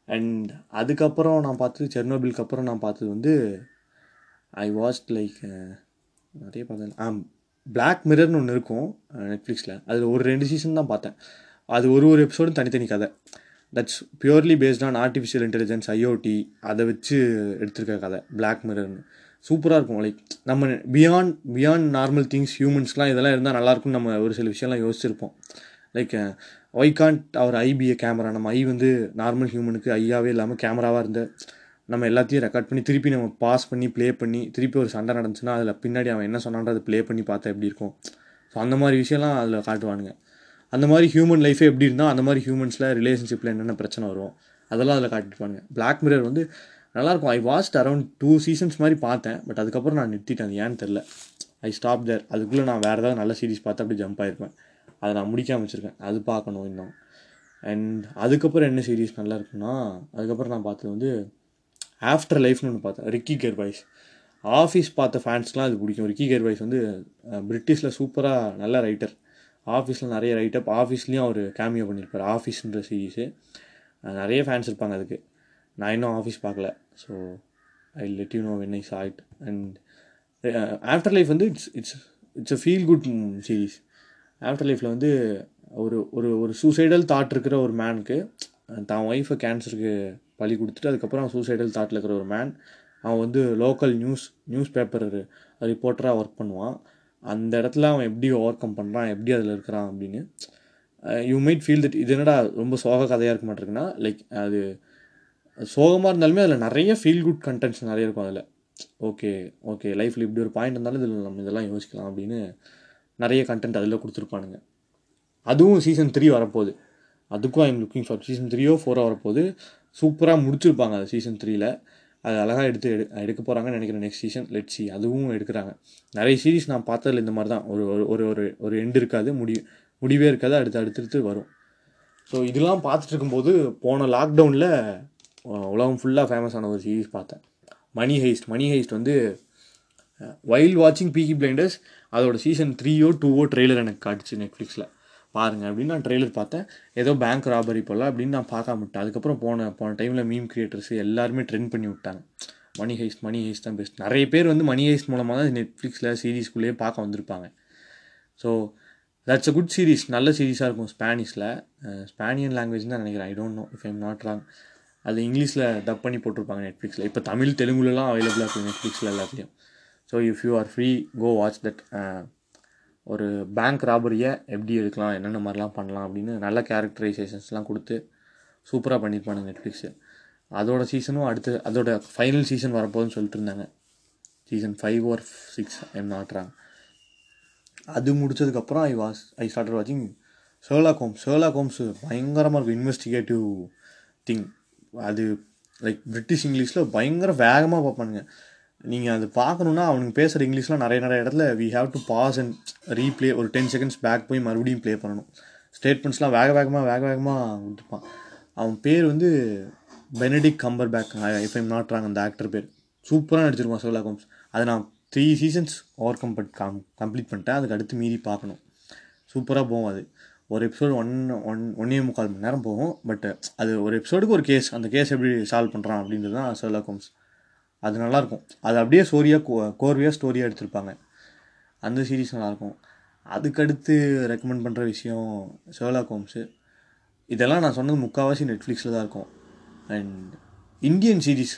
அண்ட் அதுக்கப்புறம் நான் பார்த்தது செர்னோபிலுக்கு அப்புறம் நான் பார்த்தது வந்து ஐ வாட்ச் லைக் நிறைய பார்த்தேன் ஆ பிளாக் மிரர்னு ஒன்று இருக்கும் நெட்ஃப்ளிக்ஸில் அதில் ஒரு ரெண்டு சீசன் தான் பார்த்தேன். அது ஒரு ஒரு எபிசோடும் தனித்தனி கதை. That's purely based on artificial intelligence IoT அதை வச்சு எடுத்திருக்க கதை. பிளாக் மிரர்னு சூப்பராக இருக்கும். லைக் நம்ம பியாண்ட் பியாண்ட் நார்மல் திங்ஸ் ஹியூமன்ஸ்லாம் இதெல்லாம் இருந்தால் நல்லாயிருக்கும்னு நம்ம ஒரு சில விஷயம்லாம் யோசிச்சிருப்போம். Like why can't our IPA camera நம்ம ஐ வந்து நார்மல் ஹியூமனுக்கு ஐயாவே இல்லாமல் கேமராவாக இருந்து நம்ம எல்லாத்தையும் ரெக்கார்ட் பண்ணி திருப்பி நம்ம பாஸ் பண்ணி ப்ளே பண்ணி திருப்பி ஒரு சண்டை நடந்துச்சுன்னா அதில் பின்னாடி அவன் என்ன சொன்னான்றதை ப்ளே பண்ணி பார்த்தா எப்படி இருக்கும்? ஸோ அந்த மாதிரி விஷயம்லாம் அதில் காட்டுவானுங்க. அந்த மாதிரி ஹியூமன் லைஃபே எப்படி இருந்தால் அந்த மாதிரி ஹியூமன்ஸில் ரிலேஷன்ஷிப்பில் என்னென்ன பிரச்சனை வரும் அதெல்லாம் அதில் காட்டிருப்பாங்க பிளாக் மிரர் வந்து நல்லாயிருக்கும். I was around two seasons மாதிரி பார்த்தேன் பட் அதுக்கப்புறம் நான் நிறுத்திட்டேன். அது ஏன்னு தெரில ஐ ஸ்டாப் தேர் அதுக்குள்ளே நான் வேறு ஏதாவது நல்ல சீரிஸ் பார்த்து அப்படி ஜம்ப் ஆயிருப்பேன். அதை நான் முடிக்காம வச்சுருக்கேன். அது பார்க்கணும் இன்னும். அண்ட் அதுக்கப்புறம் என்ன சீரிஸ் நல்லா இருக்குன்னா அதுக்கப்புறம் நான் பார்த்தது வந்து ஆஃப்டர் லைஃப்னு ஒன்று பார்த்தேன். ரிக்கி கெர்வைஸ் ஆஃபீஸ் பார்த்த ஃபேன்ஸ்லாம் அது பிடிக்கும். ரிக்கி கெர்வைஸ் வந்து பிரிட்டிஷில் சூப்பராக நல்ல ரைட்டர் ஆஃபீஸில் நிறைய ரைட்டப் ஆஃபீஸ்லேயும் அவர் கேமியோ பண்ணியிருப்பார் ஆஃபீஸ்ன்ற சீரீஸு நிறைய ஃபேன்ஸ் இருப்பாங்க அதுக்கு. நான் இன்னும் ஆஃபீஸ் பார்க்கல. So I let you know when I said and After Life வந்து it's it's it's a feel good series After லைஃப்பில் வந்து ஒரு ஒரு ஒரு சூசைடல் தாட் இருக்கிற ஒரு மேனுக்கு தான் ஒய்ஃபை கேன்சருக்கு பழி கொடுத்துட்டு அதுக்கப்புறம் அவன் சூசைடல் தாட்டில் இருக்கிற ஒரு மேன் அவன் வந்து லோக்கல் நியூஸ் நியூஸ் பேப்பர் ரிப்போர்ட்டராக ஒர்க் பண்ணுவான். அந்த இடத்துல அவன் எப்படி ஓவர் கம் பண்ணுறான் எப்படி அதில் இருக்கிறான் அப்படின்னு யூ மைட் ஃபீல் தட் இது என்னடா ரொம்ப சோக கதையாக இருக்க மாட்டிருக்குன்னா லைக் அது சோகமாக இருந்தாலுமே அதில் நிறைய ஃபீல் குட் கண்டென்ட்ஸ் நிறைய இருக்கும் அதில். ஓகே ஓகே லைஃப்பில் இப்படி ஒரு பாயிண்ட் இருந்தாலும் இதில் நம்ம இதெல்லாம் யோசிக்கலாம் அப்படின்னு நிறைய கண்டென்ட் அதில் கொடுத்துருப்பானுங்க. அதுவும் சீசன் த்ரீ வரப்போகுது. அதுக்கும் ஐம் லுக்கிங் ஃபார் சீசன் த்ரீயோ ஃபோரோ வரப்போகுது. சூப்பராக முடிச்சிருப்பாங்க அது சீசன் த்ரீயில் அது அழகாக எடுத்து எடு எடுக்க போகிறாங்கன்னு நினைக்கிறேன் நெக்ஸ்ட் சீசன் லெட் சி அதுவும் எடுக்கிறாங்க. நிறைய சீரீஸ் நான் பார்த்ததில் இந்த மாதிரி தான் ஒரு ஒரு ஒரு ஒரு எண்டு இருக்காது முடி முடிவே இருக்காது அடுத்து அடுத்தடுத்து வரும். ஸோ இதெல்லாம் பார்த்துட்டு இருக்கும்போது போன லாக்டவுனில் உலகம் ஃபுல்லாக ஃபேமஸான ஒரு சீரீஸ் பார்த்தேன். மணி ஹெய்ஸ்ட் மணி ஹெய்ஸ்ட் வந்து வைல்ட் வாட்சிங் பீக்கி பிளைண்டர்ஸ் அதோட சீசன் த்ரீயோ டூவோ ட்ரெய்லர் எனக்கு காட்டுச்சு நெட்ஃப்ளிக்ஸில் பாருங்கள் அப்படின்னு நான் ட்ரெய்லர் பார்த்தேன். ஏதோ பேங்க் ராபரி போல் அப்படின்னு நான் பார்க்காம விட்டேன். அதுக்கப்புறம் போன போன டைமில் மீம் கிரியேட்டர்ஸ் எல்லாருமே ட்ரெண்ட் பண்ணி விட்டாங்க. மணி ஹைஸ்ட் மணி ஹைஸ்ட் தான் பெஸ்ட் நிறைய பேர் வந்து மணி ஹைஸ்ட் மூலமாக தான் நெட்ஃப்ளிக்ஸில் சீரீஸ்குள்ளேயே பார்க்க வந்திருப்பாங்க. So that's a good series நல்ல சீரீஸாக இருக்கும் ஸ்பானிஷில் ஸ்பானியன் லாங்குவேஜ் தான் நினைக்கிறேன். I don't know if I'm not wrong அது இங்கிலீஷில் டப் பண்ணி போட்டிருப்பாங்க நெட்ஃப்ளிக்ஸில் இப்போ தமிழ் தெலுங்குலலாம் அவைலபிளாக இருக்குது நெட்ஃப்ளிக்ஸில் எல்லாத்தையும் so if you are free go watch that ஒரு பேங்க் ராபரியை எப்படி எடுக்கலாம் என்னென்ன மாதிரிலாம் பண்ணலாம் அப்படின்னு நல்ல கேரக்டரைசேஷன்ஸ்லாம் கொடுத்து சூப்பராக பண்ணியிருப்பாங்க நெட்ஃப்ளிக்ஸு அதோட சீசனும் அடுத்து அதோட ஃபைனல் சீசன் வரப்போகுதுன்னு சொல்லிட்டு இருந்தாங்க. சீசன் ஃபைவ் ஆர் சிக்ஸ் எம் நாட்டுறாங்க அது முடிச்சதுக்கப்புறம் ஐ வாஸ் ஐ ஸ்டார்டட் வாட்சிங் சோலா ஹோம்ஸ் சோலா கோம்ஸு பயங்கரமாக இருக்கும் இன்வெஸ்டிகேட்டிவ் திங் அது லைக் பிரிட்டிஷ் இங்கிலீஷில் பயங்கர வேகமாக பார்ப்பானுங்க. நீங்கள் அது பார்க்கணுன்னா அவனுக்கு பேசுகிற இங்கிலீஷ்லாம் நிறைய நிறைய இடத்துல we have to pause and replay ஒரு டென் செகண்ட்ஸ் பேக் போய் மறுபடியும் ப்ளே பண்ணணும். ஸ்டேட்மெண்ட்ஸ்லாம் வேக வேகமாக வேக வேகமாக கொடுத்துப்பான் அவன் பேர் வந்து Benedict Cumberbatch if I'm not wrong அந்த ஆக்டர் பேர். சூப்பராக நடிச்சிருப்பான் சோலா ஹோம்ஸ் அதை நான் three seasons over come come complete பண்ணிட்டேன். அதுக்கு அடுத்து மீறி பார்க்கணும். சூப்பராக போகும் அது. ஒரு எபிசோடு ஒன் ஒன் ஒன்னே முக்கால் மணி நேரம் போகும். பட் அது ஒரு எபிசோடுக்கு ஒரு கேஸ் அந்த கேஸ் எப்படி சால்வ் பண்ணுறான் அப்படின்றது தான் சோலா கோம்ஸ் அது நல்லாயிருக்கும் அது அப்படியே ஸ்டோரியாக கோ கோர்வையாக ஸ்டோரியாக எடுத்திருப்பாங்க. அந்த சீரீஸ் நல்லாயிருக்கும் அதுக்கடுத்து ரெக்கமெண்ட் பண்ணுற விஷயம் சோலா கோம்ஸு இதெல்லாம் நான் சொன்னது முக்கால்வாசி நெட்ஃப்ளிக்ஸில் தான் இருக்கும். And Indian series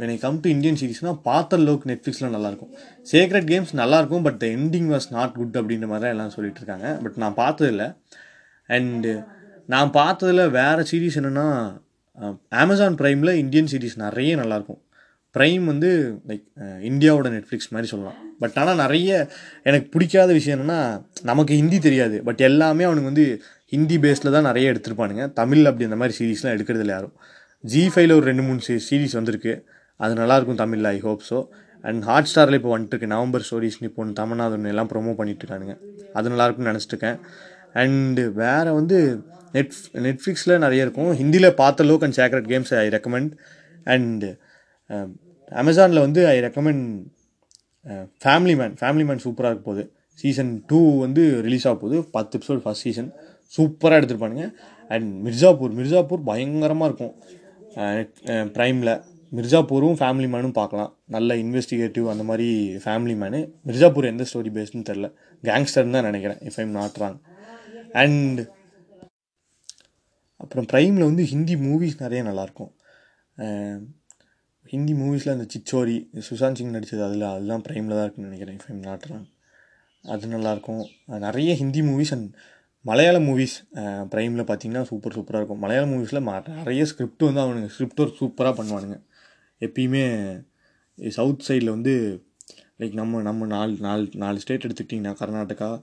when I come to Indian சீரீஸ்னால் பார்த்த அளவுக்கு நெட்ஃப்ளிக்ஸில் நல்லாயிருக்கும் சேக்ரெட் கேம்ஸ் நல்லாயிருக்கும் but the ending was not good அப்படின்ற மாதிரி தான் எல்லாம் சொல்லிட்டு இருக்காங்க பட் நான் பார்த்ததில்ல. அண்டு நான் பார்த்ததில் வேறு சீரீஸ் என்னென்னா அமேசான் uh, ப்ரைமில் இந்தியன் சீரீஸ் நிறைய நல்லாயிருக்கும் ப்ரைம் வந்து லைக் இந்தியாவோட நெட்ஃப்ளிக்ஸ் மாதிரி சொல்லலாம். பட் ஆனால் நிறைய எனக்கு பிடிக்காத விஷயம் என்னென்னா நமக்கு ஹிந்தி தெரியாது. பட் எல்லாமே அவனுக்கு வந்து ஹிந்தி பேஸில் தான் நிறைய எடுத்திருப்பானுங்க. தமிழ் அப்படி அந்த மாதிரி சீரீஸ்லாம் எடுக்கிறதில்ல யாரும். ஜி ஃபைவ்ல ஒரு ரெண்டு மூணு சீரீஸ் வந்திருக்கு. அது நல்லாயிருக்கும் தமிழில் ஐ ஹோப் ஸோ அண்ட் ஹாட் ஸ்டாரில் இப்போ வந்துட்டுருக்கு. நவம்பர் ஸ்டோரிஸ்னு இப்போ ஒன்று தமிழ்நாடு எல்லாம் ப்ரொமோ பண்ணிட்டுருக்கானுங்க. அது நல்லாயிருக்கும்னு நினச்சிட்ருக்கேன் அண்டு வேறு வந்து நெட் நெட்ஃப்ளிக்ஸில் நிறைய இருக்கும். ஹிந்தியில் பார்த்த Lok and Sacred Games I recommend and அமேசானில் வந்து I recommend Family Man Family Man சூப்பராக இருக்க போகுது. சீசன் டூ வந்து ரிலீஸ் ஆக போகுது. பத்து எபிசோட் ஃபஸ்ட் சீசன் சூப்பராக எடுத்துருப்பானுங்க. அண்ட் மிர்சாப்பூர் மிர்சாப்பூர் பயங்கரமாக இருக்கும். ப்ரைமில் மிர்சாப்பூரும் ஃபேமிலி மேனும் பார்க்கலாம். நல்ல இன்வெஸ்டிகேட்டிவ் அந்த மாதிரி ஃபேமிலி மேனு மிர்சாப்பூர் எந்த ஸ்டோரி பேஸ்டுன்னு தெரில கேங்ஸ்டர்னு தான் நினைக்கிறேன் if I'm not wrong and அப்புறம் ப்ரைமில் வந்து ஹிந்தி மூவிஸ் நிறைய நல்லாயிருக்கும் uh, ஹிந்தி மூவிஸில் அந்த சிச்சோரி சுஷாந்த் சிங் நடித்தது அதில் அதுதான் ப்ரைமில் தான் இருக்குன்னு நினைக்கிறேன் இஃப் ஐம் நாட் ராங் அது நல்லாயிருக்கும் நிறைய ஹிந்தி மூவிஸ் அண்ட் மலையாள மூவிஸ் ப்ரைமில் பார்த்தீங்கன்னா சூப்பர் சூப்பராக இருக்கும். மலையாள மூவிஸில் நிறைய ஸ்கிரிப்ட் வந்து அவனுங்க ஸ்கிரிப்ட் ஒர்க் சூப்பராக பண்ணுவானுங்க. எப்பயுமே சவுத் சைடில் வந்து லைக் நம்ம நம்ம நாலு நாலு நாலு ஸ்டேட் எடுத்துக்கிட்டிங்கன்னா கர்நாடகா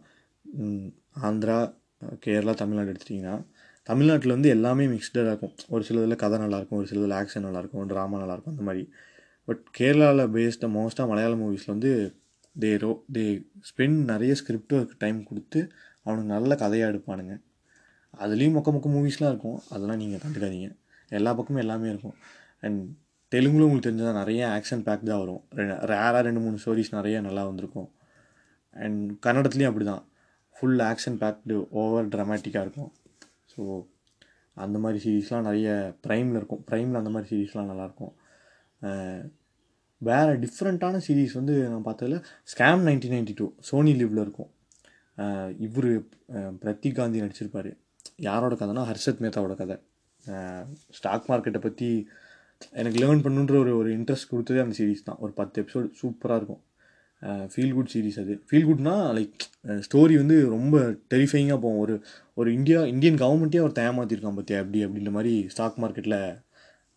ஆந்திரா கேரளா தமிழ்நாடு எடுத்துட்டிங்கன்னா தமிழ்நாட்டில் வந்து எல்லாமே மிக்ஸ்டாக இருக்கும். ஒரு சிலதில் கதை நல்லாயிருக்கும் ஒரு சிலதில் ஆக்ஷன் நல்லாயிருக்கும் ட்ராமா நல்லாயிருக்கும் அந்த மாதிரி. பட் கேரளாவில் பேஸ்டாக மோஸ்ட்டாக மலையாள மூவிஸில் வந்து தே ரோ தே ஸ்பெண்ட் நிறைய ஸ்கிரிப்டுக்கு டைம் கொடுத்து அவனுக்கு நல்ல கதையாக எடுப்பானுங்க. அதுலேயும் மொக்க மொக்க மூவிஸ்லாம் இருக்கும். அதெல்லாம் நீங்கள் கண்டுக்காதீங்க. எல்லா பக்கமும் எல்லாமே இருக்கும். அண்ட் தெலுங்குல உங்களுக்கு தெரிஞ்சதான் நிறைய ஆக்ஷன் பேக் தான் வரும். ரேராக ரெண்டு மூணு ஸ்டோரிஸ் நிறைய நல்லா வந்திருக்கும். அண்ட் கன்னடத்துலேயும் அப்படி தான் ஃபுல் ஆக்ஷன் பேக்டு ஓவர் ட்ராமேட்டிக்காக இருக்கும். ஸோ அந்த மாதிரி சீரீஸ்லாம் நிறைய ப்ரைமில் இருக்கும். ப்ரைமில் அந்த மாதிரி சீரீஸ்லாம் நல்லாயிருக்கும். வேறு டிஃப்ரெண்ட்டான சீரீஸ் வந்து நான் பார்த்ததில் scam nineteen ninety two Sony லிவில் இருக்கும் இவர் பிரதீக் காந்தி நடிச்சிருப்பார். யாரோட கதைனா ஹர்ஷத் மேத்தாவோட கதை. ஸ்டாக் மார்க்கெட்டை பற்றி எனக்கு லேர்ன் பண்ணுன்ற ஒரு ஒரு இன்ட்ரெஸ்ட் கொடுத்ததே அந்த சீரீஸ் தான். ஒரு பத்து எபிசோடு சூப்பராக இருக்கும். ஃபீல் குட் சீரீஸ் அது. ஃபீல் குட்னா லைக் ஸ்டோரி வந்து ரொம்ப டெரிஃபைங்காக போகும். ஒரு ஒரு இந்தியா இந்தியன் கவர்மெண்ட்டே அவர் ஏமாற்றிருக்கான் பார்த்தியா அப்படி அப்படின்ற மாதிரி ஸ்டாக் மார்க்கெட்டில்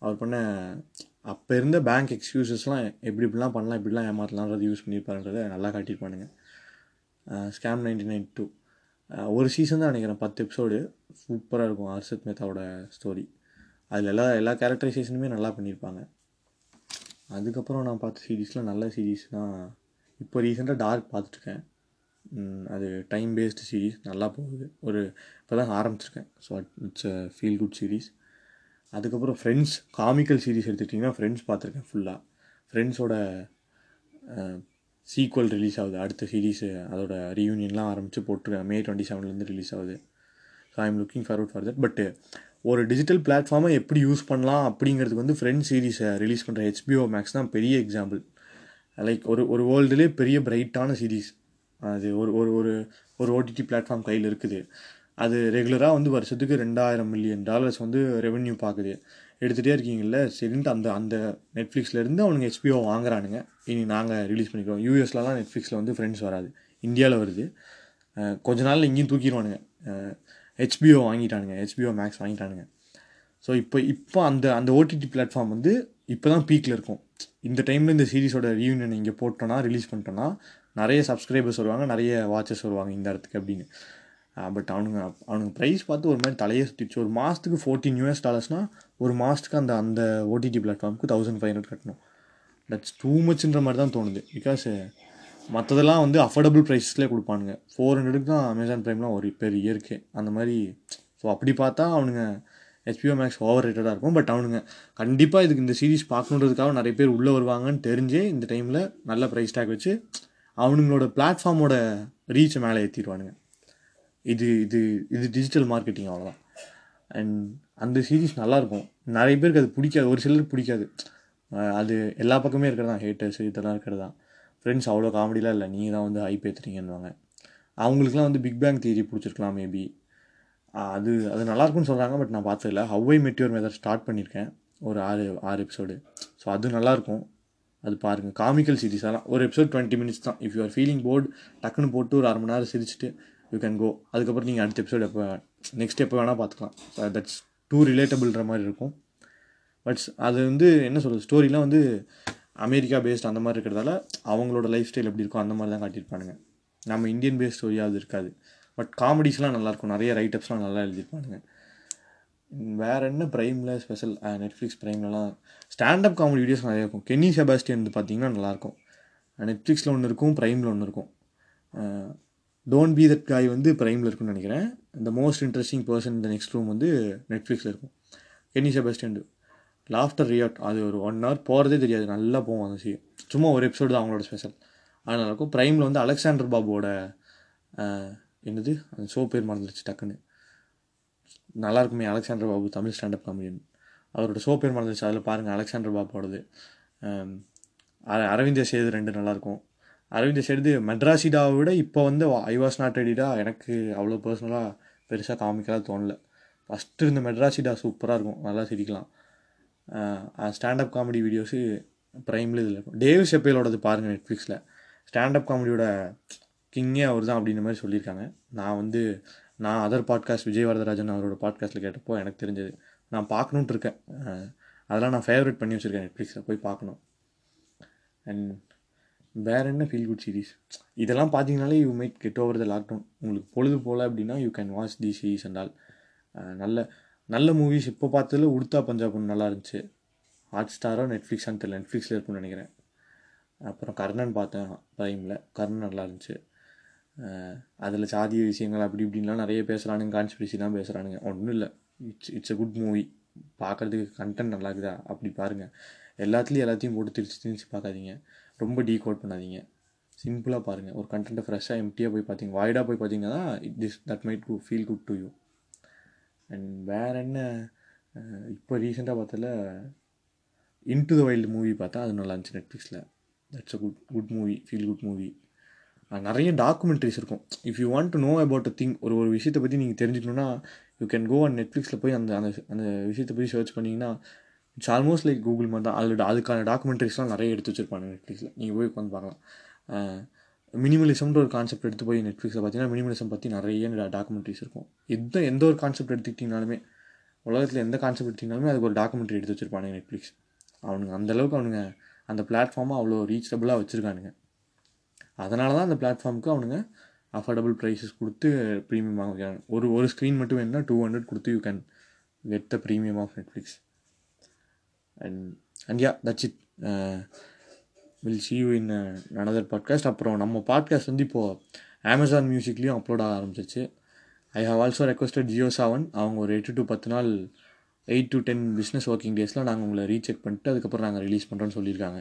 அவர் பண்ண அப்போ இருந்த பேங்க் எக்ஸ்கியூசஸ்லாம் எப்படி இப்படிலாம் பண்ணலாம் இப்படிலாம் ஏமாற்றலான்றது யூஸ் பண்ணியிருப்பாருன்றதை நல்லா காட்டியிருப்பானுங்க. ஸ்கேம் நைன்டி நைன் டூ ஒரு சீசன் தான் நினைக்கிறேன். பத்து எபிசோடு சூப்பராக இருக்கும் ஹர்ஷத் மேத்தாவோட ஸ்டோரி அதில் எல்லா எல்லா கேரக்டரைசேஷனுமே நல்லா பண்ணியிருப்பாங்க. அதுக்கப்புறம் நான் பார்த்த சீரீஸ்லாம் நல்ல சீரீஸ்னால் இப்போ ரீசெண்டாக டார்க் பார்த்துட்ருக்கேன் அது டைம் பேஸ்டு சீரீஸ் நல்லா போகுது. ஒரு இப்போ தான் ஆரம்பிச்சிருக்கேன். So it's a feel good series அதுக்கப்புறம் ஃப்ரெண்ட்ஸ் காமிக்கல் சீரீஸ் எடுத்துக்கிட்டிங்கன்னா ஃப்ரெண்ட்ஸ் பார்த்துருக்கேன் ஃபுல்லாக ஃப்ரெண்ட்ஸோட சீக்வல் ரிலீஸ் ஆகுது. அடுத்த சீரீஸு அதோட ரீயூனியன்லாம் ஆரம்பித்து போட்டிருக்கேன். மே டுவெண்ட்டி செவன்லேருந்து ரிலீஸ் ஆகுது. So I am looking forward for that but ஒரு டிஜிட்டல் பிளாட்ஃபார்மை எப்படி யூஸ் பண்ணலாம் அப்படிங்கிறதுக்கு வந்து ஃப்ரெண்ட்ஸ் சீரீஸை ரிலீஸ் பண்ணுற ஹெச்பிஓ மேக்ஸ் தான் பெரிய எக்ஸாம்பிள் லைக் ஒரு ஒரு வேர்ல்டுலேயே பெரிய பிரைட்டான சீரீஸ் அது ஒரு ஒரு ஒரு ஒரு ஓடிடி பிளாட்ஃபார்ம் கையில் இருக்குது. அது ரெகுலராக வந்து வருஷத்துக்கு ரெண்டாயிரம் மில்லியன் டாலர்ஸ் வந்து ரெவென்யூ பார்க்குது எடுத்துகிட்டே இருக்கீங்கல்ல சரின்ட்டு அந்த அந்த நெட்ஃப்ளிக்ஸ்லேருந்து அவனுங்க ஹெச்பிஓ வாங்குறானுங்க. இனி நாங்கள் ரிலீஸ் பண்ணிக்கிறோம். யூஎஸ்லலாம் நெட்ஃப்ளிக்ஸில் வந்து ஃப்ரெண்ட்ஸ் வராது. இந்தியாவில் வருது. கொஞ்ச நாளில் இங்கேயும் தூக்கிடுவானுங்க. ஹெச்பிஓ வாங்கிட்டானுங்க. ஹெச்பிஓ மேக்ஸ் வாங்கிட்டானுங்க. ஸோ இப்போ இப்போ அந்த அந்த ஓடிடி பிளாட்ஃபார்ம் வந்து இப்போ தான் பீக்கில் இருக்கும். இந்த டைமில் இந்த சீரிஸோட ரீயூனியன் இங்கே போட்டோன்னா ரிலீஸ் பண்ணிட்டோன்னா நிறைய சப்ஸ்கிரைபர்ஸ் வருவாங்க நிறைய வாட்சஸ் வருவாங்க இந்த இடத்துக்கு அப்படின்னு. பட் அவனுங்க அவனுங்க ப்ரைஸ் பார்த்து ஒரு மாதிரி தலையே சுற்றிச்சு ஒரு மாதத்துக்கு ஃபோர்டீன் யூஎஸ் டாலர்ஸ்னால் ஒரு மாதத்துக்கு அந்த அந்த ஓடிடி பிளாட்ஃபார்முக்கு தௌசண்ட் ஃபைவ் ஹண்ட்ரட் கட்டணும். தட்ஸ் டூ மச்ன்ற மாதிரி தான் தோணுது. பிகாஸ் மற்றதெல்லாம் வந்து அஃபோர்டபுள் ப்ரைஸஸ்லேயே கொடுப்பானுங்க. ஃபோர் ஹண்ட்ரடுக்கு தான் அமேசான் ப்ரைம்லாம் ஒரு பெரிய இயற்கை. அந்த மாதிரி ஸோ அப்படி பார்த்தா அவனுங்க ஹெச்பிஓ மேக்ஸ் ஓவர் ரேட்டடாக இருக்கும். பட் அவனுங்க கண்டிப்பாக இதுக்கு இந்த சீரிஸ் பார்க்கணுன்றதுக்காக நிறைய பேர் உள்ளே வருவாங்கன்னு தெரிஞ்சே இந்த டைமில் நல்ல ப்ரைஸ் டேக் வச்சு அவனுங்களோட பிளாட்ஃபார்மோட ரீச்சை மேலே ஏற்றிடுவானுங்க இது இது இது டிஜிட்டல் மார்க்கெட்டிங் அவ்வளோதான் அண்ட் அந்த சீரிஸ் நல்லாயிருக்கும் நிறைய பேருக்கு அது பிடிக்காது. ஒரு சிலருக்கு பிடிக்காது. அது எல்லா பக்கமே இருக்கிறது தான். ஹேட்டர்ஸ் இதெல்லாம் இருக்கிறது தான். ஃப்ரெண்ட்ஸ் அவ்வளோ காமெடிலாம் இல்லை. நீங்கள் தான் வந்து ஹைப் ஏற்றுறீங்கன்னுவாங்க அவங்களுக்குலாம் வந்து பிக் பேங் தியரி பிடிச்சிருக்கலாம் மேபி அது அது நல்லாயிருக்கும்னு சொல்கிறாங்க பட் நான் பார்த்ததில்ல. ஹவ்வை மெட்டியூர் மெதர் ஸ்டார்ட் பண்ணியிருக்கேன். ஒரு ஆறு ஆறு எபிசோடு ஸோ அது நல்லாயிருக்கும் அது பாருங்கள் காமிக்கல் சீரிஸ் அதெல்லாம் ஒரு எபிசோட் டுவெண்ட்டி மினிட்ஸ் தான். If you are feeling bored டக்குன்னு போட்டு ஒரு அரை மணி நேரம் சிரிச்சிட்டு யூ கேன் கோ அதுக்கப்புறம் நீங்கள் அடுத்த எபிசோட் எப்போ நெக்ஸ்ட் எப்போ வேணால் பார்த்துக்கலாம். தட்ஸ் டூ ரிலேட்டபிள்ன்ற மாதிரி இருக்கும். பட் அது வந்து என்ன சொல்கிறது ஸ்டோரிலாம் வந்து அமெரிக்கா பேஸ்ட் அந்த மாதிரி இருக்கிறதால அவங்களோட லைஃப் ஸ்டைல் எப்படி இருக்கும் அந்த மாதிரி தான் காட்டியிருப்பானுங்க. நம்ம இந்தியன் பேஸ்ட் ஸ்டோரியாக அது இருக்காது. பட் காமெடிஸ்லாம் நல்லாயிருக்கும் நிறைய ரைட்டப்ஸ்லாம் நல்லா எழுதியிருப்பானுங்க. வேறு என்ன? ப்ரைமில் ஸ்பெஷல் நெட்ஃப்ளிக்ஸ் ப்ரைம்லலாம் ஸ்டாண்டப் காமெடி வீடியோஸ் நிறையா இருக்கும். கென்னி செபாஸ்டியன் வந்து பார்த்தீங்கன்னா நல்லாயிருக்கும் நெட்ஃப்ளிக்ஸில் ஒன்று இருக்கும் ப்ரைமில் ஒன்று இருக்கும். டோன்ட் பி தட் காய் வந்து ப்ரைமில் இருக்கும்னு நினைக்கிறேன். இந்த மோஸ்ட் இன்ட்ரெஸ்டிங் பர்சன் இந்த நெக்ஸ்ட் ரூம் வந்து நெட்ஃப்ளிக்ஸில் இருக்கும். கென்னி செபாஸ்டியன் லாஃப்டர் ரியாட் அது ஒரு ஒன் ஹவர் போகிறதே தெரியாது. நல்லா போகும் அந்த சீ சும்மா ஒரு எபிசோடு தான் அவங்களோட ஸ்பெஷல் அது நல்லாயிருக்கும் ப்ரைமில் வந்து அலெக்சாண்டர் பாபுவோட என்னது? அந்த ஷோ பேர் மறந்துடுச்சு டக்குன்னு. நல்லா இருக்குமே Alexander Babu Tamil standup comedian அவரோட ஷோ பேர் மறந்துச்சு அதில் பாருங்கள் அலெக்சாண்டர் பாபுவோடது. அர- அரவிந்த சேது ரெண்டு நல்லாயிருக்கும் அரவிந்த சேது மெட்ராசிடாவை விட இப்போ வந்து ஐ வாஸ் நாட் ரெடிடா எனக்கு அவ்வளோ பர்சனலாக பெருசாக காமிக்கலாம் தோணல. ஃபஸ்ட்டு இருந்த மெட்ராசிடா சூப்பராக இருக்கும் நல்லா சிரிக்கலாம். ஸ்டாண்டப் காமெடி வீடியோஸு ப்ரைமில் இதில் இருக்கும். டேவ் செப்பேலோடது பாருங்கள் நெட்ஃப்ளிக்ஸில் ஸ்டாண்டப் காமெடியோட கிங்கே அவர் தான் அப்படின்ற மாதிரி சொல்லியிருக்காங்க. நான் வந்து நான் அதர் பாட்காஸ்ட் விஜய் வரதராஜன் அவரோட பாட்காஸ்ட்டில் கேட்டப்போ எனக்கு தெரிஞ்சது. நான் பார்க்கணுன்ட்டு இருக்கேன். அதெல்லாம் நான் ஃபேவரட் பண்ணி வச்சுருக்கேன் நெட்ஃப்ளிக்ஸில் போய் பார்க்கணும். அண்ட் வேற என்ன ஃபீல் குட் சீரிஸ் இதெல்லாம் பார்த்தீங்கனாலே you make get over the lockdown உங்களுக்கு பொழுது போல் அப்படின்னா you can watch the series and all நல்ல நல்ல மூவிஸ் இப்போ பார்த்ததில் உடுத்தா பஞ்சாப் ஒன்று நல்லா இருந்துச்சு. ஹாட் ஸ்டாரோ நெட்ஃப்ளிக்ஸான்னு தெரியல நெட்ஃப்ளிக்ஸில் இருக்கும்னு நினைக்கிறேன். அப்புறம் கர்ணன் பார்த்தேன் ப்ரைமில் கர்ணன் நல்லா இருந்துச்சு. அதில் சாதிய விஷயங்கள் அப்படி இப்படின்லாம் நிறைய பேசுகிறானுங்க கான்ஸ்பிரசிலாம் பேசுகிறானுங்க ஒன்றும் இல்லை. It's it's a good movie பார்க்குறதுக்கு கண்டென்ட் நல்லா இருக்குதா? அப்படி பாருங்கள் எல்லாத்துலேயும் எல்லாத்தையும் போட்டு திரிச்சு திரிச்சு பார்க்காதீங்க. ரொம்ப டீ கோட் பண்ணாதீங்க சிம்பிளாக பாருங்கள் ஒரு கண்டென்ட்டை ஃப்ரெஷ்ஷாக எம்டியாக போய் பார்த்தீங்க. வாய்டாக போய் பார்த்தீங்கன்னா it this that might to feel good to you and வேறு என்ன? இப்போ ரீசெண்டாக பார்த்ததில் இன்டு த வைல்டு மூவி பார்த்தா அது நல்லா இருந்துச்சு நெட்ஃப்ளிக்ஸில் that's a good good movie feel good movie நிறைய டாக்குமெண்ட்ரிஸ் இருக்கும். If you want to know about a thing ஒரு ஒரு விஷயத்தை பற்றி நீங்கள் தெரிஞ்சுக்கணுன்னா யூ கேன் கோ அண்ட் நெட்ஃப்ளிக்ஸில் போய் அந்த அந்த அந்த விஷயத்தை போய் சர்ச் பண்ணிங்கன்னா இட்ஸ் ஆல்மோஸ்ட் லைக் கூகுள் மாதிரி தான். அதில் அதுக்கான டாக்குமெண்ட்ரிஸ்லாம் நிறைய எடுத்து வச்சுருப்பாங்க நெட்ஃப்ளிக்ஸில் நீங்கள் போய் உட்காந்து பார்க்கலாம். மினிமலிசம்ன்ற ஒரு கான்செப்ட் எடுத்து போய் நெட்ஃப்ளிக்ஸில் பார்த்தீங்கன்னா மினிமலிசம் பற்றி நிறைய டாக்குமெண்ட்ரிஸ் இருக்கும். எந்த எந்த ஒரு கான்செப்ட் எடுத்துக்கிட்டிங்கனாலுமே உலகத்தில் எந்த கான்செப்ட் எடுத்திங்கனாலுமே அதுக்கு ஒரு டாக்குமெண்ட்ரி எடுத்து வச்சுருப்பானுங்க நெட்ஃப்ளிக்ஸ் அவனுங்க அந்தளவுக்கு அவனுங்க அந்த பிளாட்ஃபார்மை அவ்வளோ ரீச்சபிளாக வச்சுருக்கானுங்க. அதனால தான் அந்த பிளாட்ஃபார்முக்கு அவனுங்க அஃபோர்டபுள் ப்ரைஸஸ் கொடுத்து ப்ரீமியம் வாங்கிக்கிறாங்க ஒரு ஒரு ஸ்க்ரீன் மட்டும் வேணும்னா டூ ஹண்ட்ரட் கொடுத்து you can get the premium of Netflix and and yeah that's it will see you in another podcast அப்புறம் நம்ம பாட்காஸ்ட் வந்து இப்போது அமேசான் மியூசிக்லேயும் அப்லோட் ஆக ஆரம்பிச்சிச்சு. I have also requested Jio Saavn அவங்க ஒரு எட்டு டு பத்து நாள் eight to ten business working டேஸில் நாங்கள் உங்களை ரீசெக் பண்ணிட்டு அதுக்கப்புறம் நாங்கள் ரிலீஸ் பண்ணுறோன்னு சொல்லியிருக்காங்க.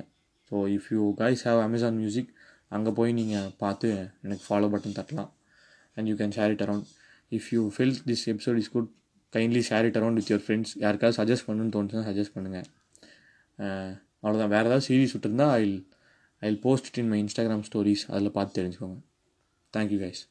So if you guys have Amazon music அங்கே போய் நீங்கள் பார்த்து எனக்கு ஃபாலோ பட்டன் தட்டலாம். And you can share it around if you feel this episode is good kindly share it around with your friends யாருக்காவது சஜஸ்ட் பண்ணுன்னு தோணுச்சுன்னா சஜஸ்ட் பண்ணுங்கள் அவ்வளோதான் வேறு ஏதாவது சீரிஸ் விட்டுருந்தா I I post it in my Instagram stories அதில் பார்த்து தெரிஞ்சுக்கோங்க. Thank you guys